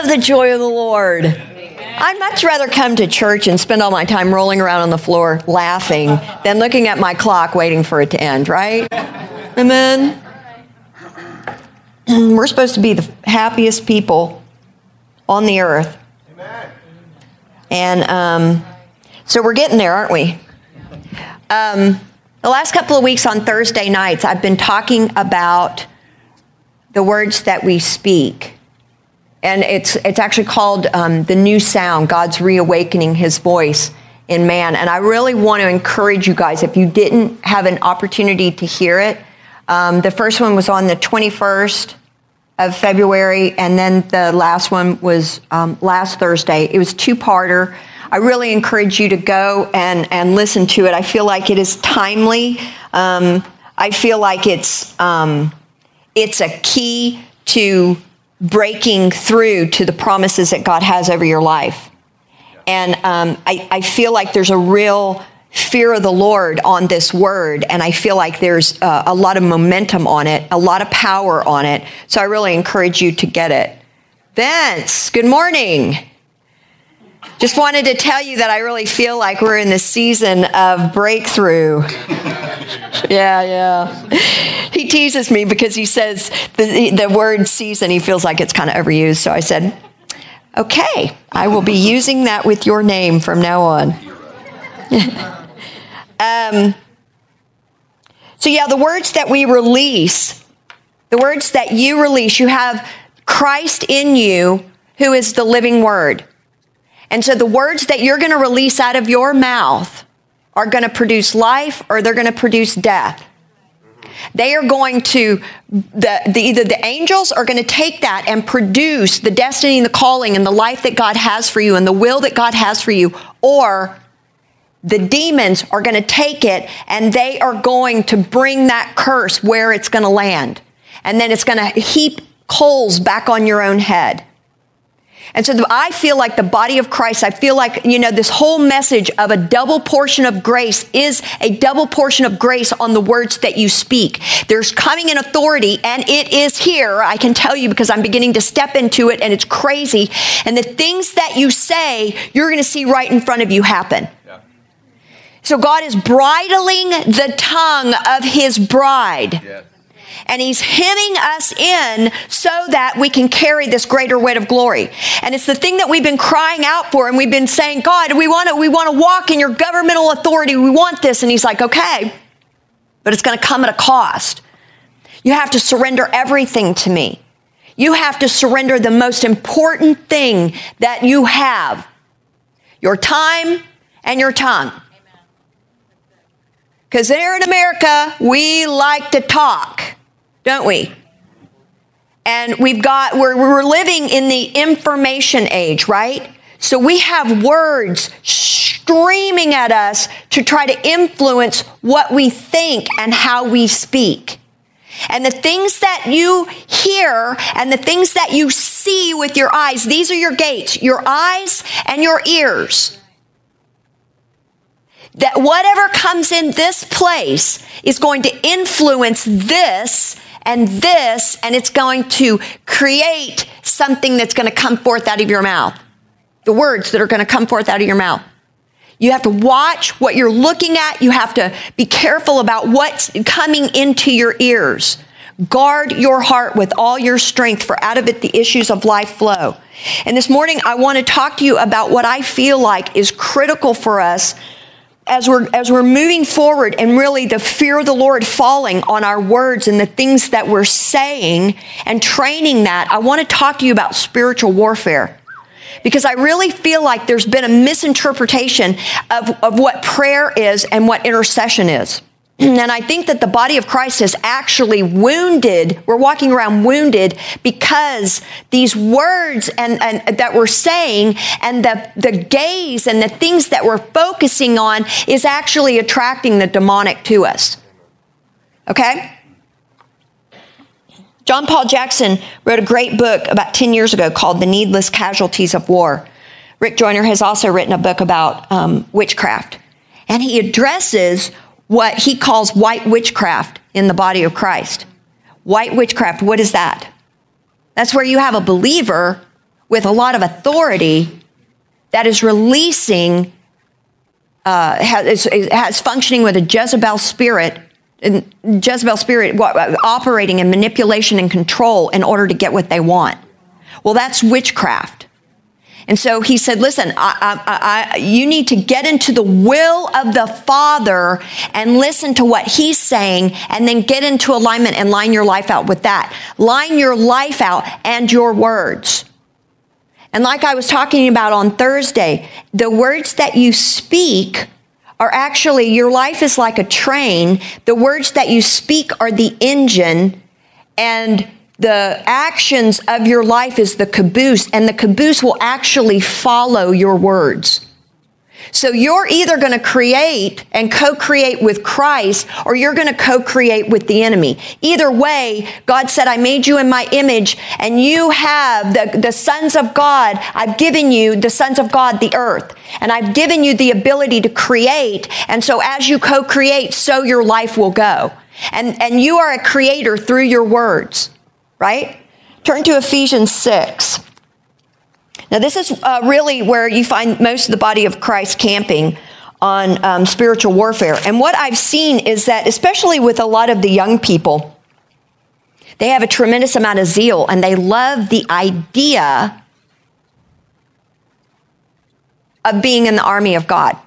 love the joy of the Lord. I'd much rather come to church and spend all my time rolling around on the floor laughing than looking at my clock waiting for it to end, right? Amen. We're supposed to be the happiest people on the earth. And um, so we're getting there, aren't we? Um, the last couple of weeks on Thursday nights, I've been talking about the words that we speak. And it's, it's actually called um, the new sound, God's reawakening his voice in man. And I really want to encourage you guys, if you didn't have an opportunity to hear it, um, the first one was on the 21st of February, and then the last one was um, last Thursday. It was two parter. I really encourage you to go and, and listen to it. I feel like it is timely. Um, I feel like it's um, it's a key to breaking through to the promises that God has over your life. And um, I, I feel like there's a real fear of the Lord on this word, and I feel like there's uh, a lot of momentum on it, a lot of power on it. So I really encourage you to get it. Vince, good morning. Just wanted to tell you that I really feel like we're in the season of breakthrough. yeah, yeah. He teases me because he says the, the word season, he feels like it's kind of overused. So I said, okay, I will be using that with your name from now on. Um, so, yeah, the words that we release, the words that you release, you have Christ in you who is the living word. And so the words that you're going to release out of your mouth are going to produce life or they're going to produce death. They are going to, the, the, either the angels are going to take that and produce the destiny and the calling and the life that God has for you and the will that God has for you, or the demons are going to take it and they are going to bring that curse where it's going to land. And then it's going to heap coals back on your own head. And so I feel like the body of Christ, I feel like, you know, this whole message of a double portion of grace is a double portion of grace on the words that you speak. There's coming in authority and it is here. I can tell you because I'm beginning to step into it and it's crazy. And the things that you say, you're going to see right in front of you happen. So God is bridling the tongue of his bride. Yes. And he's hemming us in so that we can carry this greater weight of glory. And it's the thing that we've been crying out for and we've been saying, God, we want to we want to walk in your governmental authority. We want this. And he's like, "Okay. But it's going to come at a cost. You have to surrender everything to me. You have to surrender the most important thing that you have. Your time and your tongue. Because here in America, we like to talk, don't we? And we've got, we're, we're living in the information age, right? So we have words streaming at us to try to influence what we think and how we speak. And the things that you hear and the things that you see with your eyes, these are your gates, your eyes and your ears that whatever comes in this place is going to influence this and this, and it's going to create something that's going to come forth out of your mouth. The words that are going to come forth out of your mouth. You have to watch what you're looking at. You have to be careful about what's coming into your ears. Guard your heart with all your strength, for out of it the issues of life flow. And this morning, I want to talk to you about what I feel like is critical for us as we're as we're moving forward and really the fear of the Lord falling on our words and the things that we're saying and training that, I want to talk to you about spiritual warfare. Because I really feel like there's been a misinterpretation of, of what prayer is and what intercession is. And I think that the body of Christ is actually wounded. We're walking around wounded because these words and, and that we're saying and the, the gaze and the things that we're focusing on is actually attracting the demonic to us. Okay? John Paul Jackson wrote a great book about 10 years ago called The Needless Casualties of War. Rick Joyner has also written a book about um, witchcraft. And he addresses what he calls white witchcraft in the body of Christ. White witchcraft, what is that? That's where you have a believer with a lot of authority that is releasing, uh, has, has functioning with a Jezebel spirit, and Jezebel spirit operating in manipulation and control in order to get what they want. Well, that's witchcraft. And so he said, listen, I, I, I, you need to get into the will of the Father and listen to what he's saying and then get into alignment and line your life out with that. Line your life out and your words. And like I was talking about on Thursday, the words that you speak are actually, your life is like a train. The words that you speak are the engine and the actions of your life is the caboose and the caboose will actually follow your words. So you're either going to create and co-create with Christ or you're going to co-create with the enemy. Either way, God said, I made you in my image and you have the, the sons of God. I've given you the sons of God, the earth, and I've given you the ability to create. And so as you co-create, so your life will go. And, and you are a creator through your words, right? Turn to Ephesians 6. Now, this is uh, really where you find most of the body of Christ camping on um, spiritual warfare. And what I've seen is that, especially with a lot of the young people, they have a tremendous amount of zeal and they love the idea of being in the army of God.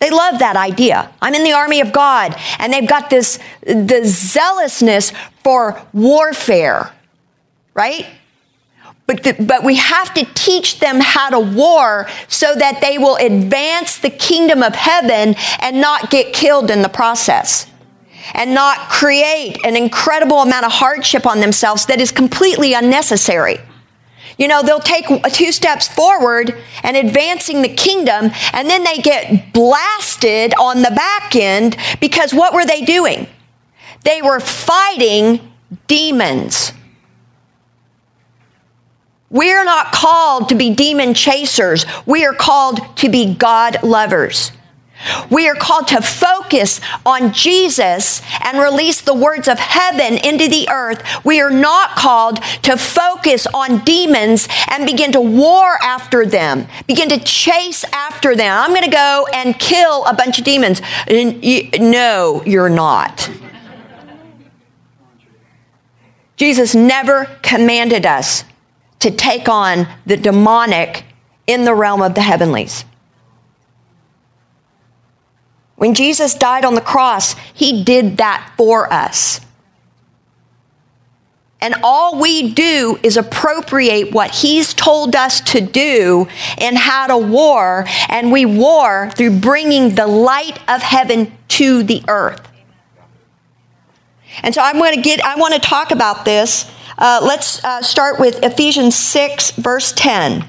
They love that idea. I'm in the army of God. And they've got this, the zealousness for warfare, right? But, the, but we have to teach them how to war so that they will advance the kingdom of heaven and not get killed in the process and not create an incredible amount of hardship on themselves that is completely unnecessary. You know, they'll take two steps forward and advancing the kingdom, and then they get blasted on the back end because what were they doing? They were fighting demons. We're not called to be demon chasers. We are called to be God lovers. We are called to focus on Jesus and release the words of heaven into the earth. We are not called to focus on demons and begin to war after them, begin to chase after them. I'm going to go and kill a bunch of demons. No, you're not. Jesus never commanded us to take on the demonic in the realm of the heavenlies. When Jesus died on the cross, he did that for us. And all we do is appropriate what he's told us to do and how to war. And we war through bringing the light of heaven to the earth. And so I'm going to get, I want to talk about this uh, let's uh, start with Ephesians 6, verse 10.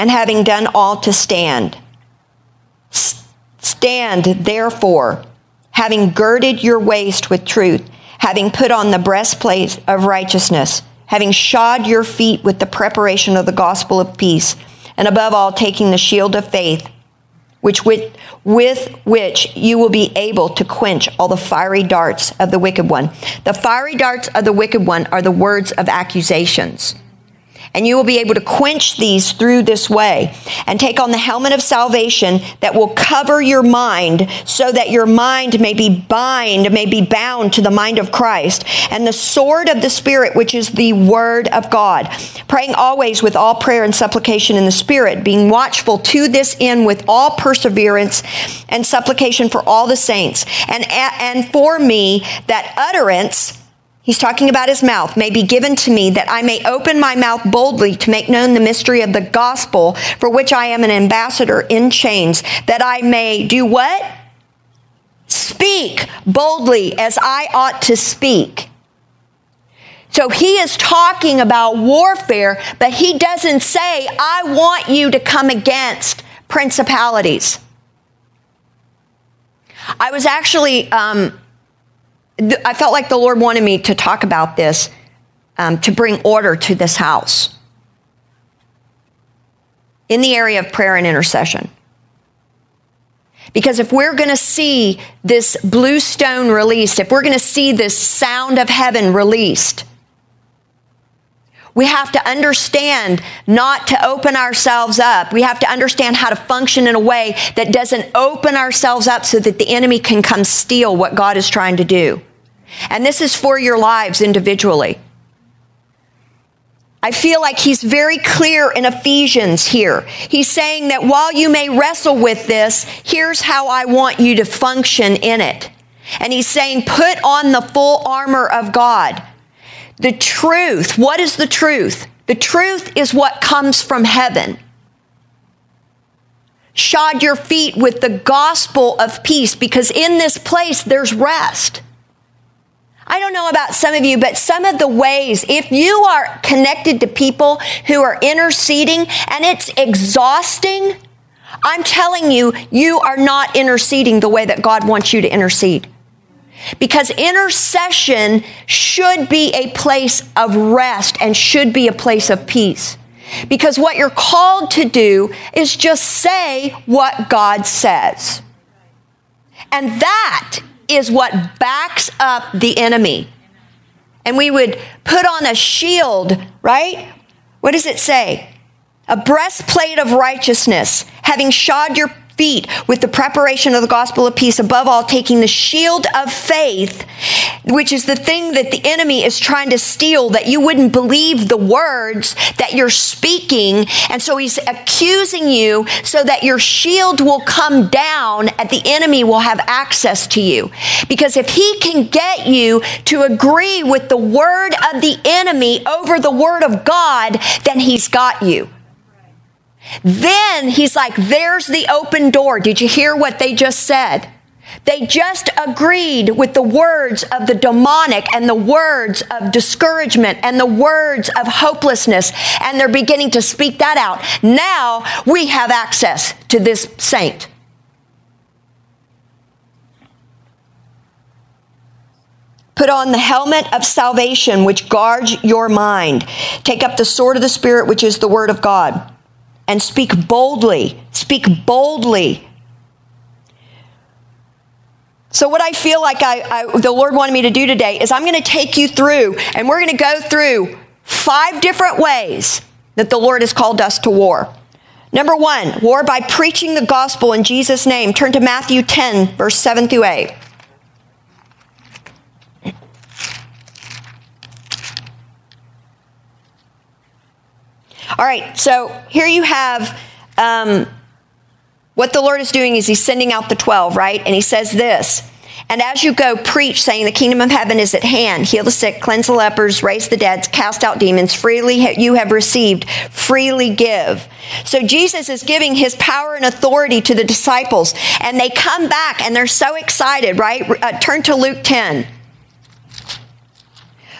and having done all to stand. Stand, therefore, having girded your waist with truth, having put on the breastplate of righteousness, having shod your feet with the preparation of the gospel of peace, and above all, taking the shield of faith which with, with which you will be able to quench all the fiery darts of the wicked one. The fiery darts of the wicked one are the words of accusations. And you will be able to quench these through this way. And take on the helmet of salvation that will cover your mind so that your mind may be bind, may be bound to the mind of Christ. And the sword of the Spirit, which is the word of God. Praying always with all prayer and supplication in the Spirit, being watchful to this end with all perseverance and supplication for all the saints. And, and for me that utterance He's talking about his mouth may be given to me that I may open my mouth boldly to make known the mystery of the gospel for which I am an ambassador in chains, that I may do what? Speak boldly as I ought to speak. So he is talking about warfare, but he doesn't say, I want you to come against principalities. I was actually, um, I felt like the Lord wanted me to talk about this um, to bring order to this house in the area of prayer and intercession. Because if we're going to see this blue stone released, if we're going to see this sound of heaven released, we have to understand not to open ourselves up. We have to understand how to function in a way that doesn't open ourselves up so that the enemy can come steal what God is trying to do. And this is for your lives individually. I feel like he's very clear in Ephesians here. He's saying that while you may wrestle with this, here's how I want you to function in it. And he's saying, put on the full armor of God. The truth, what is the truth? The truth is what comes from heaven. Shod your feet with the gospel of peace because in this place there's rest. I don't know about some of you, but some of the ways, if you are connected to people who are interceding and it's exhausting, I'm telling you, you are not interceding the way that God wants you to intercede. Because intercession should be a place of rest and should be a place of peace. Because what you're called to do is just say what God says. And that is what backs up the enemy. And we would put on a shield, right? What does it say? A breastplate of righteousness, having shod your feet with the preparation of the gospel of peace, above all, taking the shield of faith, which is the thing that the enemy is trying to steal, that you wouldn't believe the words that you're speaking. And so he's accusing you so that your shield will come down and the enemy will have access to you. Because if he can get you to agree with the word of the enemy over the word of God, then he's got you. Then he's like, there's the open door. Did you hear what they just said? They just agreed with the words of the demonic and the words of discouragement and the words of hopelessness, and they're beginning to speak that out. Now we have access to this saint. Put on the helmet of salvation, which guards your mind. Take up the sword of the Spirit, which is the word of God and speak boldly. Speak boldly. So, what I feel like I, I, the Lord wanted me to do today is I'm going to take you through, and we're going to go through five different ways that the Lord has called us to war. Number one, war by preaching the gospel in Jesus' name. Turn to Matthew 10, verse 7 through 8. All right, so here you have um, what the Lord is doing is He's sending out the 12, right? And He says this. And as you go, preach, saying, The kingdom of heaven is at hand. Heal the sick, cleanse the lepers, raise the dead, cast out demons. Freely you have received, freely give. So Jesus is giving his power and authority to the disciples. And they come back and they're so excited, right? Uh, turn to Luke 10.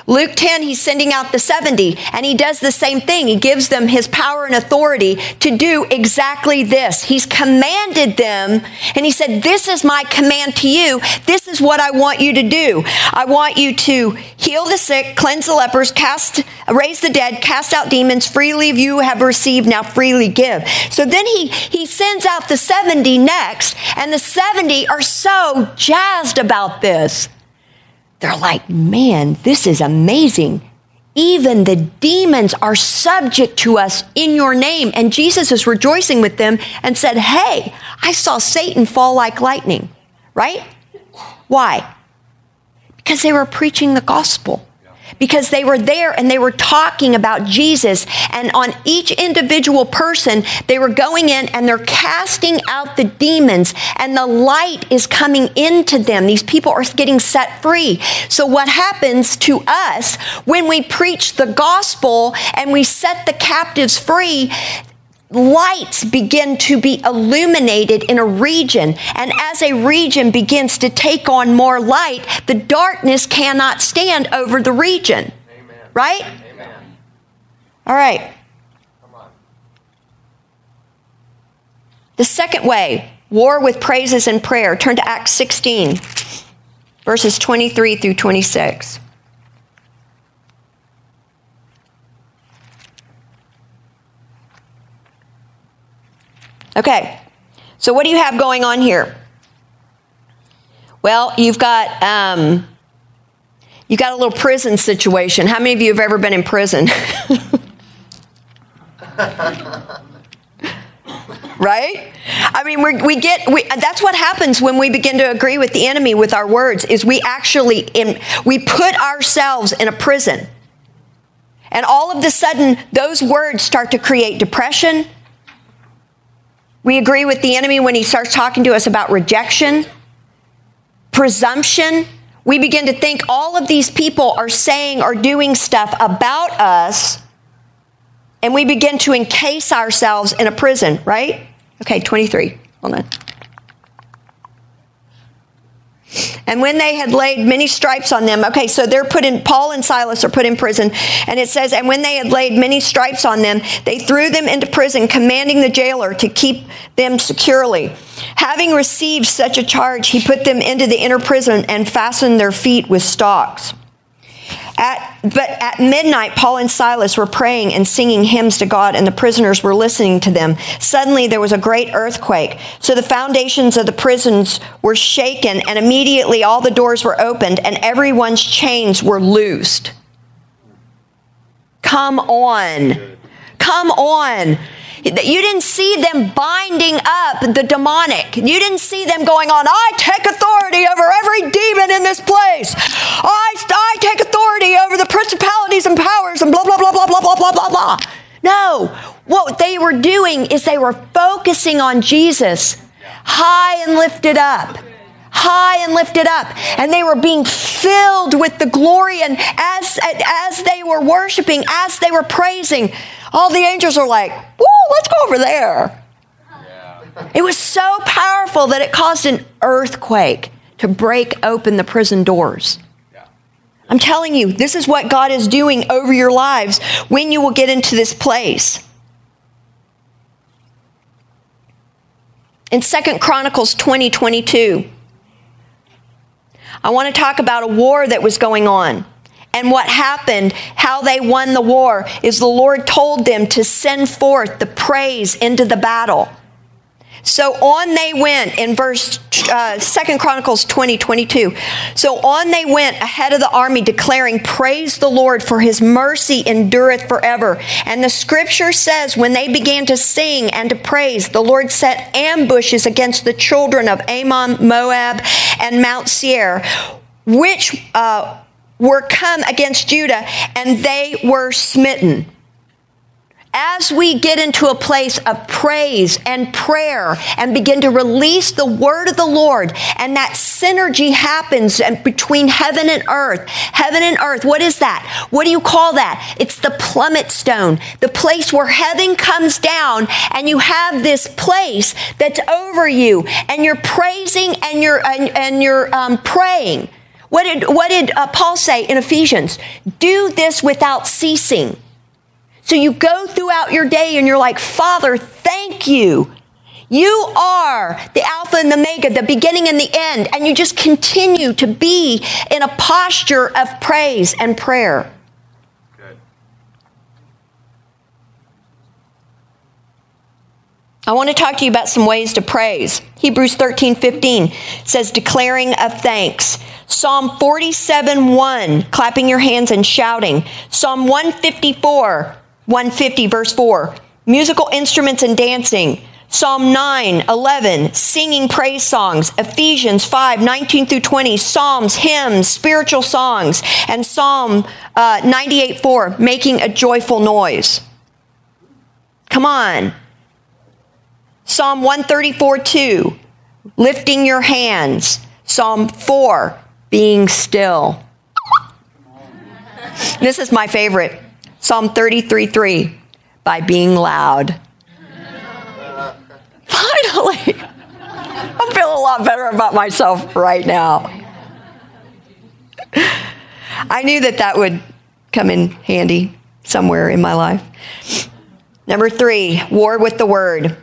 Luke 10, he's sending out the 70, and he does the same thing. He gives them his power and authority to do exactly this. He's commanded them, and he said, This is my command to you. This is what I want you to do. I want you to heal the sick, cleanse the lepers, cast, raise the dead, cast out demons. Freely you have received, now freely give. So then he, he sends out the 70 next, and the 70 are so jazzed about this. They're like, man, this is amazing. Even the demons are subject to us in your name. And Jesus is rejoicing with them and said, Hey, I saw Satan fall like lightning, right? Why? Because they were preaching the gospel because they were there and they were talking about Jesus. And on each individual person, they were going in and they're casting out the demons, and the light is coming into them. These people are getting set free. So, what happens to us when we preach the gospel and we set the captives free? Lights begin to be illuminated in a region. And as a region begins to take on more light, the darkness cannot stand over the region. Amen. Right? Amen. All right. The second way, war with praises and prayer. Turn to Acts 16, verses 23 through 26. Okay, so what do you have going on here? Well, you've got um, you got a little prison situation. How many of you have ever been in prison? right? I mean, we we get we, that's what happens when we begin to agree with the enemy with our words. Is we actually in, we put ourselves in a prison, and all of a sudden, those words start to create depression. We agree with the enemy when he starts talking to us about rejection, presumption. We begin to think all of these people are saying or doing stuff about us, and we begin to encase ourselves in a prison, right? Okay, 23. Hold on. And when they had laid many stripes on them, okay, so they're put in, Paul and Silas are put in prison. And it says, and when they had laid many stripes on them, they threw them into prison, commanding the jailer to keep them securely. Having received such a charge, he put them into the inner prison and fastened their feet with stocks. At, but at midnight, Paul and Silas were praying and singing hymns to God, and the prisoners were listening to them. Suddenly, there was a great earthquake. So the foundations of the prisons were shaken, and immediately all the doors were opened, and everyone's chains were loosed. Come on. Come on. You didn't see them binding up the demonic. You didn't see them going on, I take authority over every demon in this place. I, I take authority over the principalities and powers and blah, blah, blah, blah, blah, blah, blah, blah, blah. No. What they were doing is they were focusing on Jesus high and lifted up high and lifted up and they were being filled with the glory and as as they were worshiping as they were praising all the angels are like whoa let's go over there Yeah. it was so powerful that it caused an earthquake to break open the prison doors Yeah. i'm telling you this is what god is doing over your lives when you will get into this place in Second chronicles 20 22 I want to talk about a war that was going on. And what happened, how they won the war, is the Lord told them to send forth the praise into the battle. So on they went in verse uh, 2 Chronicles 20, 22. So on they went ahead of the army declaring, praise the Lord for his mercy endureth forever. And the scripture says when they began to sing and to praise, the Lord set ambushes against the children of Ammon, Moab, and Mount Seir, which uh, were come against Judah, and they were smitten as we get into a place of praise and prayer and begin to release the word of the Lord and that synergy happens between heaven and earth. Heaven and earth, what is that? What do you call that? It's the plummet stone, the place where heaven comes down and you have this place that's over you and you're praising and you're, and, and you're um, praying. What did, what did uh, Paul say in Ephesians? Do this without ceasing. So you go throughout your day and you're like, Father, thank you. You are the Alpha and the Omega, the beginning and the end. And you just continue to be in a posture of praise and prayer. I want to talk to you about some ways to praise. Hebrews 13, 15 says, declaring of thanks. Psalm 47, 1, clapping your hands and shouting. Psalm 154, 150, verse 4, musical instruments and dancing. Psalm 9, 11, singing praise songs. Ephesians 5, 19 through 20, psalms, hymns, spiritual songs. And Psalm uh, 98, 4, making a joyful noise. Come on. Psalm 134, 2, lifting your hands. Psalm 4, being still. This is my favorite. Psalm 33, 3, by being loud. Finally, I feel a lot better about myself right now. I knew that that would come in handy somewhere in my life. Number three, war with the word.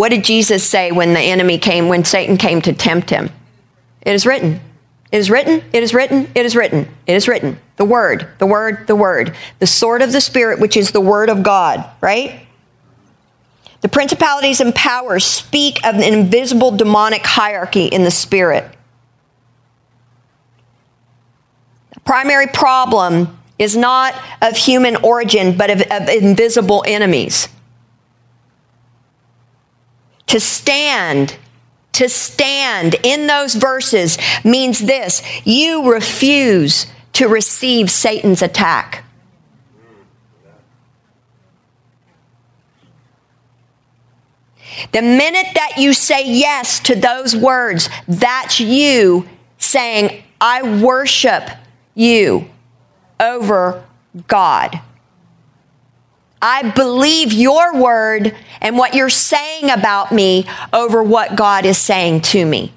What did Jesus say when the enemy came, when Satan came to tempt him? It is written. It is written. It is written. It is written. It is written. The word, the word, the word. The sword of the Spirit, which is the word of God, right? The principalities and powers speak of an invisible demonic hierarchy in the spirit. The primary problem is not of human origin, but of, of invisible enemies. To stand to stand in those verses means this you refuse to receive Satan's attack. The minute that you say yes to those words, that's you saying, I worship you over God. I believe your word and what you're saying about me over what God is saying to me.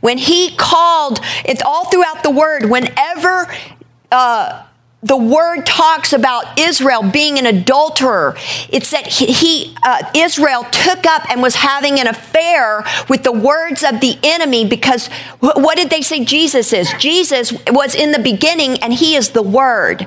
When he called, it's all throughout the word, whenever uh, the word talks about Israel being an adulterer. It's that he, he uh, Israel took up and was having an affair with the words of the enemy because what did they say Jesus is? Jesus was in the beginning and he is the word.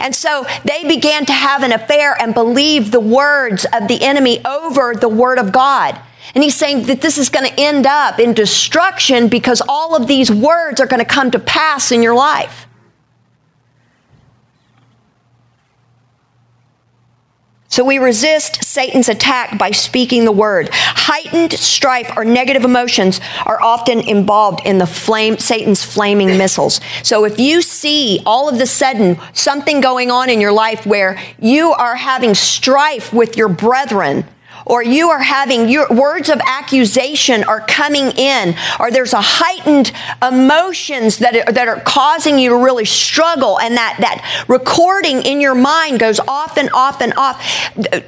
And so they began to have an affair and believe the words of the enemy over the word of God. And he's saying that this is going to end up in destruction because all of these words are going to come to pass in your life. So we resist Satan's attack by speaking the word. Heightened strife or negative emotions are often involved in the flame, Satan's flaming missiles. So if you see all of the sudden something going on in your life where you are having strife with your brethren, or you are having your words of accusation are coming in, or there's a heightened emotions that are, that are causing you to really struggle, and that, that recording in your mind goes off and off and off,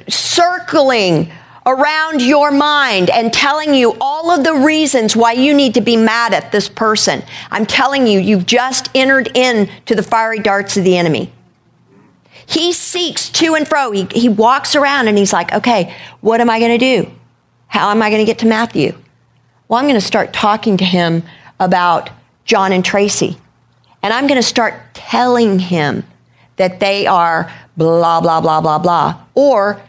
circling around your mind and telling you all of the reasons why you need to be mad at this person. I'm telling you, you've just entered into the fiery darts of the enemy. He seeks to and fro. He, he walks around and he's like, okay, what am I going to do? How am I going to get to Matthew? Well, I'm going to start talking to him about John and Tracy. And I'm going to start telling him that they are blah, blah, blah, blah, blah. Or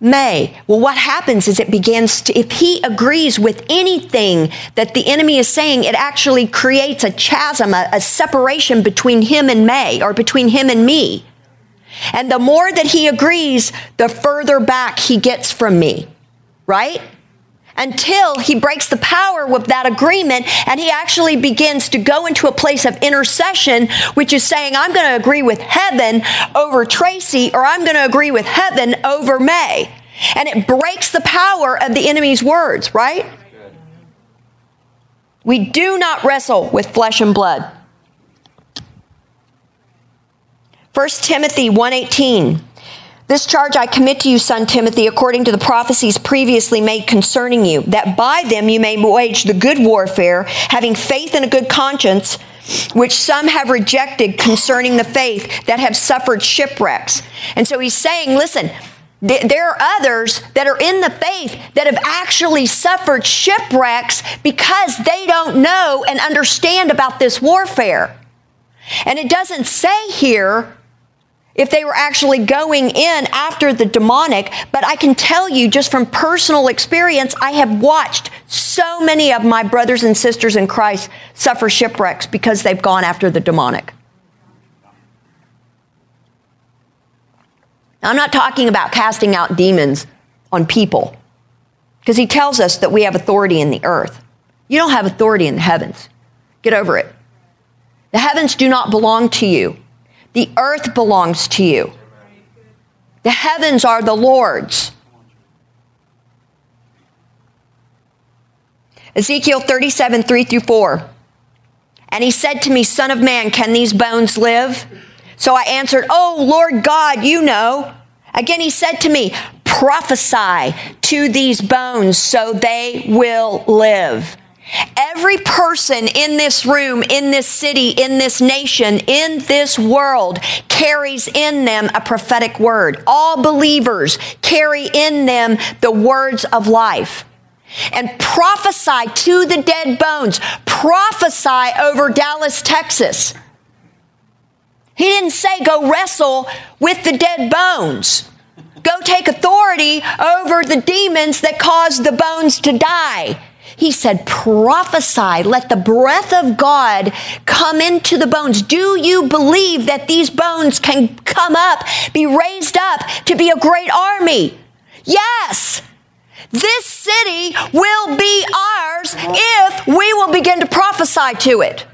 may. Well, what happens is it begins to, if he agrees with anything that the enemy is saying, it actually creates a chasm, a, a separation between him and May or between him and me. And the more that he agrees, the further back he gets from me, right? Until he breaks the power with that agreement and he actually begins to go into a place of intercession, which is saying, I'm going to agree with heaven over Tracy or I'm going to agree with heaven over May. And it breaks the power of the enemy's words, right? We do not wrestle with flesh and blood 1 Timothy 1:18 This charge I commit to you, son Timothy, according to the prophecies previously made concerning you, that by them you may wage the good warfare, having faith and a good conscience, which some have rejected concerning the faith that have suffered shipwrecks. And so he's saying, listen, there are others that are in the faith that have actually suffered shipwrecks because they don't know and understand about this warfare. And it doesn't say here if they were actually going in after the demonic. But I can tell you just from personal experience, I have watched so many of my brothers and sisters in Christ suffer shipwrecks because they've gone after the demonic. Now, I'm not talking about casting out demons on people because he tells us that we have authority in the earth. You don't have authority in the heavens. Get over it. The heavens do not belong to you. The earth belongs to you. The heavens are the Lord's. Ezekiel 37, 3 through 4. And he said to me, Son of man, can these bones live? So I answered, Oh, Lord God, you know. Again, he said to me, Prophesy to these bones so they will live. Every person in this room, in this city, in this nation, in this world carries in them a prophetic word. All believers carry in them the words of life. And prophesy to the dead bones. Prophesy over Dallas, Texas. He didn't say go wrestle with the dead bones. Go take authority over the demons that caused the bones to die. He said, prophesy, let the breath of God come into the bones. Do you believe that these bones can come up, be raised up to be a great army? Yes. This city will be ours if we will begin to prophesy to it.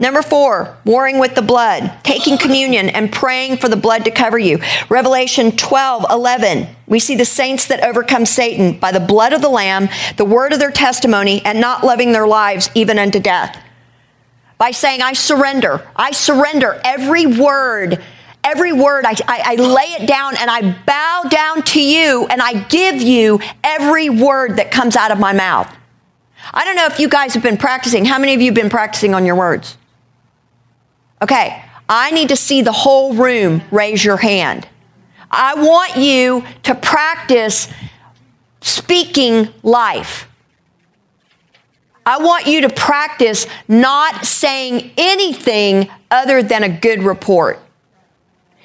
Number four, warring with the blood, taking communion and praying for the blood to cover you. Revelation 12, 11. We see the saints that overcome Satan by the blood of the Lamb, the word of their testimony, and not loving their lives even unto death. By saying, I surrender. I surrender every word. Every word, I, I, I lay it down and I bow down to you and I give you every word that comes out of my mouth. I don't know if you guys have been practicing. How many of you have been practicing on your words? Okay, I need to see the whole room raise your hand. I want you to practice speaking life. I want you to practice not saying anything other than a good report.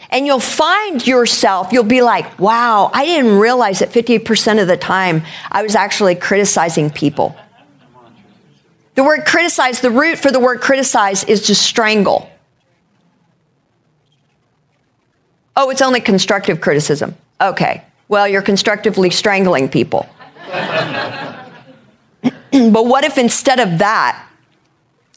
And you'll find yourself, you'll be like, wow, I didn't realize that 50% of the time I was actually criticizing people. The word criticize, the root for the word criticize is to strangle. Oh, it's only constructive criticism. Okay. Well, you're constructively strangling people. but what if instead of that,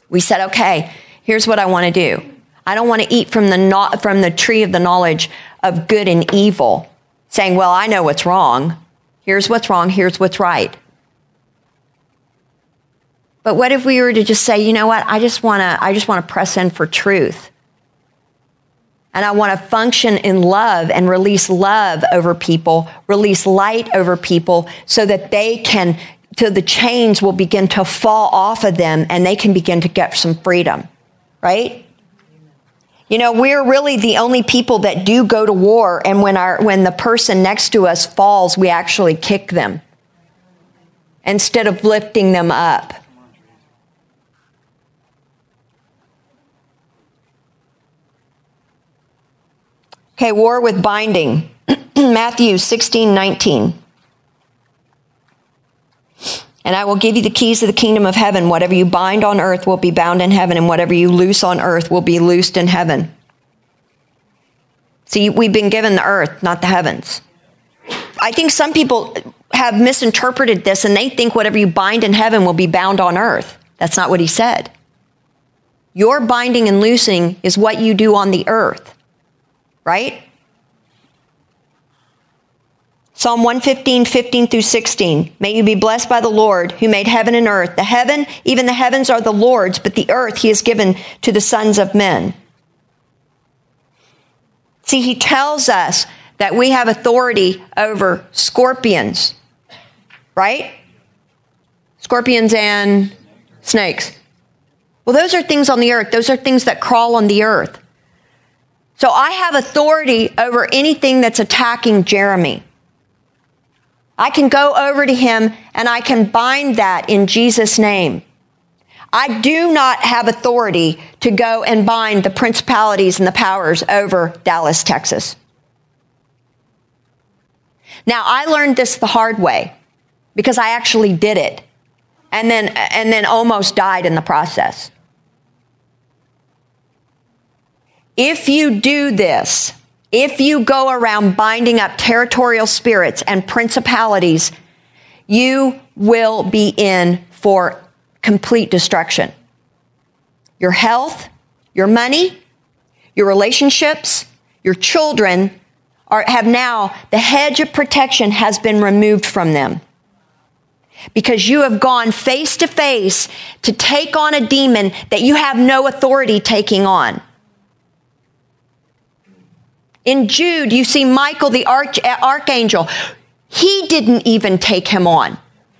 we said, okay, here's what I want to do. I don't want to eat from the, no- from the tree of the knowledge of good and evil, saying, well, I know what's wrong. Here's what's wrong. Here's what's right. But what if we were to just say, you know what? I just want to, I just want to press in for truth and I want to function in love and release love over people, release light over people so that they can, so the chains will begin to fall off of them and they can begin to get some freedom, right? You know, we're really the only people that do go to war, and when, our, when the person next to us falls, we actually kick them instead of lifting them up. Okay, war with binding. Matthew 16, 19. And I will give you the keys of the kingdom of heaven. Whatever you bind on earth will be bound in heaven, and whatever you loose on earth will be loosed in heaven. See, we've been given the earth, not the heavens. I think some people have misinterpreted this and they think whatever you bind in heaven will be bound on earth. That's not what he said. Your binding and loosing is what you do on the earth right? Psalm 115, 15 through 16. May you be blessed by the Lord who made heaven and earth. The heaven, even the heavens are the Lord's, but the earth he has given to the sons of men. See, he tells us that we have authority over scorpions, right? Scorpions and snakes. Well, those are things on the earth. Those are things that crawl on the earth. So I have authority over anything that's attacking Jeremy. I can go over to him and I can bind that in Jesus' name. I do not have authority to go and bind the principalities and the powers over Dallas, Texas. Now, I learned this the hard way because I actually did it and then, and then almost died in the process. If you do this, if you go around binding up territorial spirits and principalities, you will be in for complete destruction. Your health, your money, your relationships, your children are, have now, the hedge of protection has been removed from them. Because you have gone face to face to take on a demon that you have no authority taking on. In Jude, you see Michael, the arch- archangel. he didn't even take him on.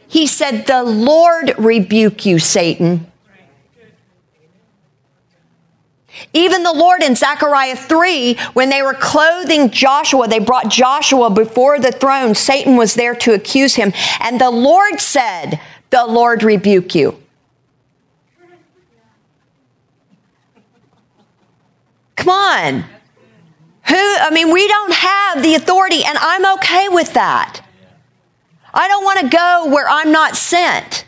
He said, The Lord rebuke you, Satan. Even the Lord in Zechariah 3, when they were clothing Joshua, they brought Joshua before the throne. Satan was there to accuse him. And the Lord said, The Lord rebuke you. Come on. Who, I mean, we don't have the authority, and I'm okay with that. I don't want to go where I'm not sent.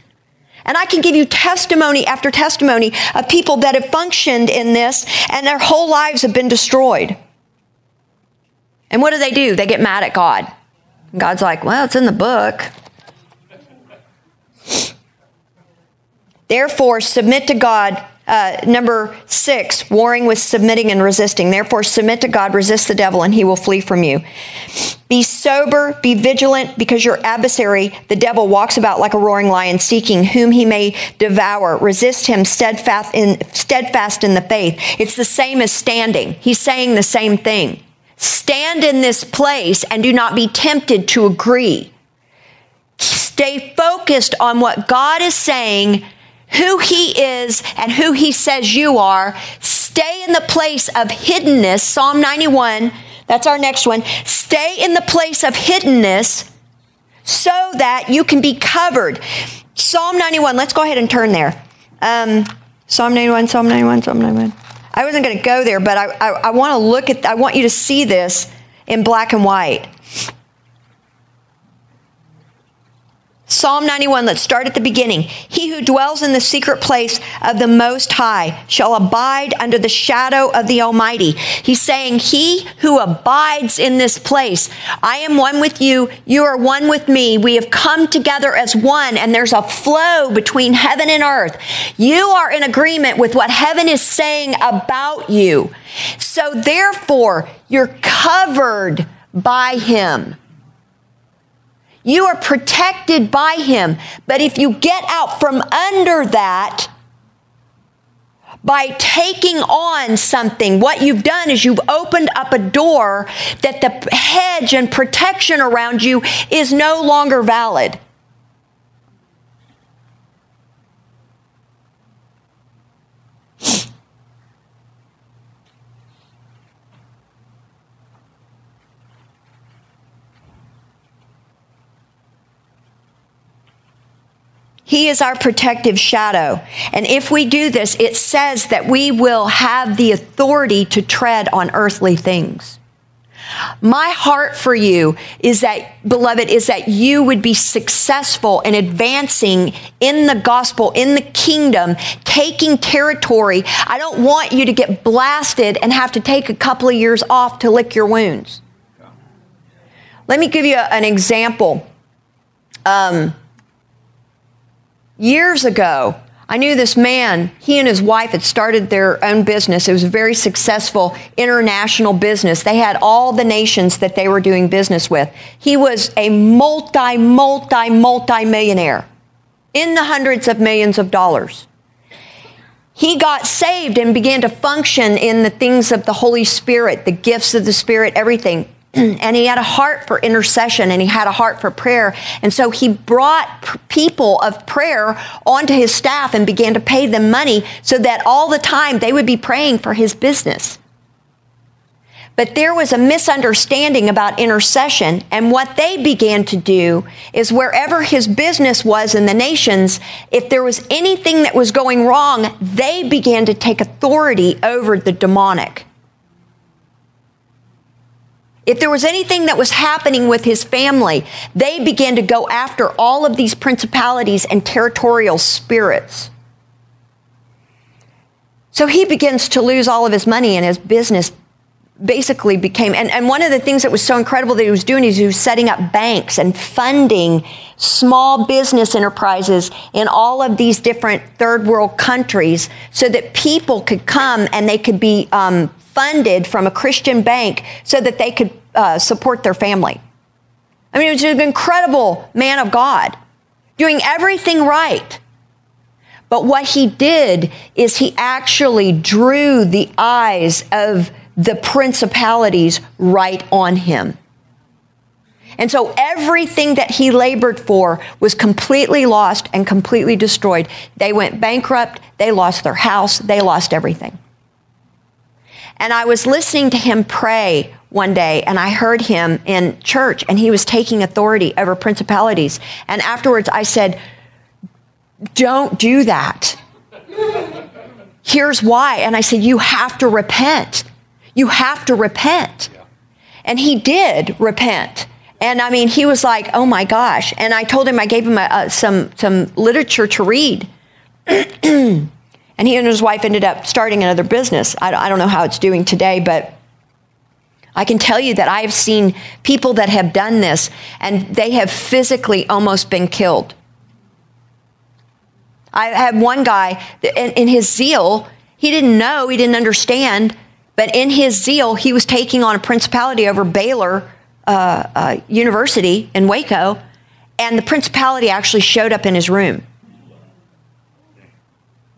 And I can give you testimony after testimony of people that have functioned in this and their whole lives have been destroyed. And what do they do? They get mad at God. And God's like, well, it's in the book. Therefore, submit to God uh, number six, warring with submitting and resisting. Therefore, submit to God, resist the devil, and he will flee from you. Be sober, be vigilant, because your adversary, the devil, walks about like a roaring lion, seeking whom he may devour. Resist him steadfast in, steadfast in the faith. It's the same as standing. He's saying the same thing. Stand in this place and do not be tempted to agree. Stay focused on what God is saying who he is and who he says you are. Stay in the place of hiddenness. Psalm 91, that's our next one. Stay in the place of hiddenness so that you can be covered. Psalm 91, let's go ahead and turn there. Um, Psalm 91, Psalm 91, Psalm 91. I wasn't going to go there, but I, I, I want to look at, I want you to see this in black and white. Psalm 91, let's start at the beginning. He who dwells in the secret place of the Most High shall abide under the shadow of the Almighty. He's saying, He who abides in this place, I am one with you, you are one with me. We have come together as one, and there's a flow between heaven and earth. You are in agreement with what heaven is saying about you. So therefore, you're covered by Him. You are protected by him. But if you get out from under that, by taking on something, what you've done is you've opened up a door that the hedge and protection around you is no longer valid. He is our protective shadow. And if we do this, it says that we will have the authority to tread on earthly things. My heart for you is that, beloved, is that you would be successful in advancing in the gospel, in the kingdom, taking territory. I don't want you to get blasted and have to take a couple of years off to lick your wounds. Let me give you an example. Um, Years ago, I knew this man. He and his wife had started their own business. It was a very successful international business. They had all the nations that they were doing business with. He was a multi, multi, multi millionaire in the hundreds of millions of dollars. He got saved and began to function in the things of the Holy Spirit, the gifts of the Spirit, everything. and he had a heart for intercession and he had a heart for prayer. And so he brought people of prayer onto his staff and began to pay them money so that all the time they would be praying for his business. But there was a misunderstanding about intercession. And what they began to do is wherever his business was in the nations, if there was anything that was going wrong, they began to take authority over the demonic. If there was anything that was happening with his family, they began to go after all of these principalities and territorial spirits. So he begins to lose all of his money and his business basically became and, and one of the things that was so incredible that he was doing is he was setting up banks and funding small business enterprises in all of these different third world countries so that people could come and they could be um, funded from a christian bank so that they could uh, support their family. I mean, he was an incredible man of God, doing everything right. But what he did is he actually drew the eyes of the principalities right on him. And so everything that he labored for was completely lost and completely destroyed. They went bankrupt, they lost their house, they lost everything. And I was listening to him pray one day, and I heard him in church, and he was taking authority over principalities. And afterwards, I said, Don't do that. Here's why. And I said, You have to repent. You have to repent. And he did repent. And I mean, he was like, "Oh my gosh!" And I told him I gave him a, some some literature to read, and he and his wife ended up starting another business. I, I don't know how it's doing today, but I can tell you that I have seen people that have done this, and they have physically almost been killed. I had one guy in, in his zeal, he didn't know, he didn't understand, but in his zeal, he was taking on a principality over Baylor uh, uh, University in Waco, and the principality actually showed up in his room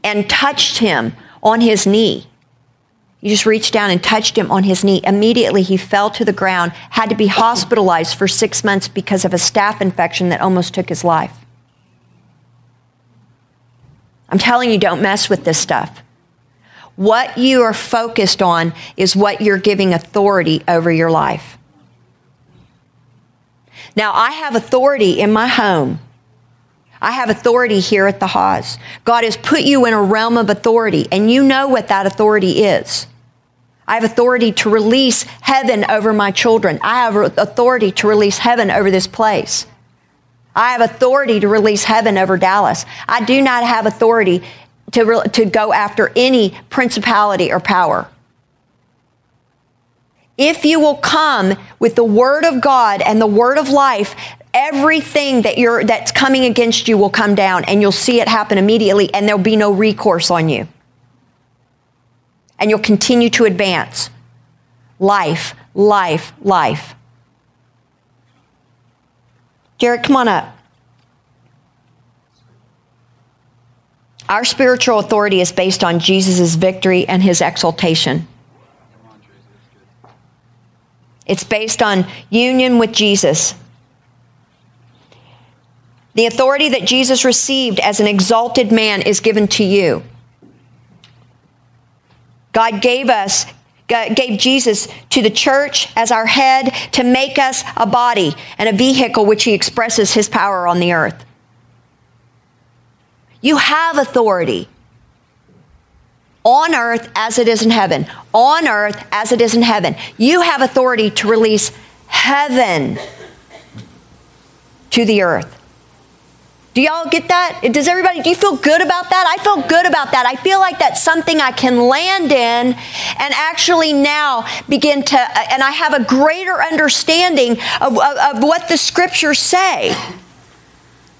and touched him on his knee. He just reached down and touched him on his knee. Immediately, he fell to the ground, had to be hospitalized for six months because of a staph infection that almost took his life. I'm telling you, don't mess with this stuff. What you are focused on is what you're giving authority over your life. Now, I have authority in my home. I have authority here at the Haas. God has put you in a realm of authority, and you know what that authority is. I have authority to release heaven over my children. I have authority to release heaven over this place. I have authority to release heaven over Dallas. I do not have authority to, re- to go after any principality or power. If you will come with the word of God and the word of life, everything that you're that's coming against you will come down and you'll see it happen immediately and there'll be no recourse on you. And you'll continue to advance. Life, life, life. Jared, come on up. Our spiritual authority is based on Jesus' victory and his exaltation. It's based on union with Jesus. The authority that Jesus received as an exalted man is given to you. God gave us gave Jesus to the church as our head to make us a body and a vehicle which he expresses his power on the earth. You have authority on earth as it is in heaven. On earth as it is in heaven. You have authority to release heaven to the earth. Do y'all get that? Does everybody, do you feel good about that? I feel good about that. I feel like that's something I can land in and actually now begin to, uh, and I have a greater understanding of, of, of what the scriptures say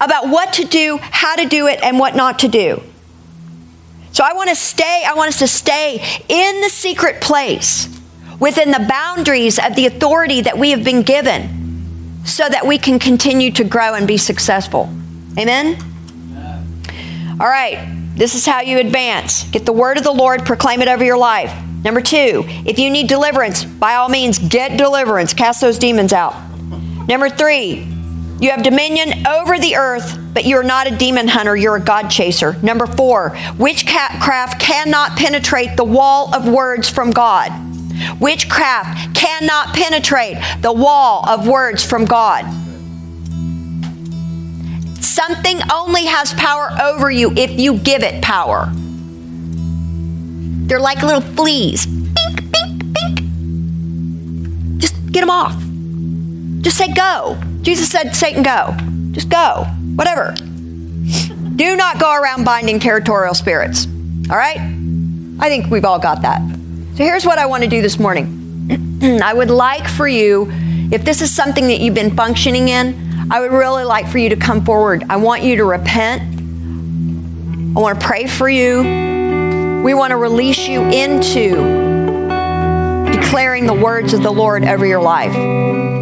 about what to do, how to do it, and what not to do. So I want to stay, I want us to stay in the secret place within the boundaries of the authority that we have been given so that we can continue to grow and be successful. Amen? All right, this is how you advance. Get the word of the Lord, proclaim it over your life. Number two, if you need deliverance, by all means, get deliverance. Cast those demons out. Number three, you have dominion over the earth, but you're not a demon hunter, you're a God chaser. Number four, witchcraft cannot penetrate the wall of words from God. Witchcraft cannot penetrate the wall of words from God. Something only has power over you if you give it power. They're like little fleas. Bink, bink, bink. Just get them off. Just say go. Jesus said, Satan, go. Just go. Whatever. Do not go around binding territorial spirits. All right? I think we've all got that. So here's what I want to do this morning. I would like for you, if this is something that you've been functioning in, I would really like for you to come forward. I want you to repent. I want to pray for you. We want to release you into declaring the words of the Lord over your life.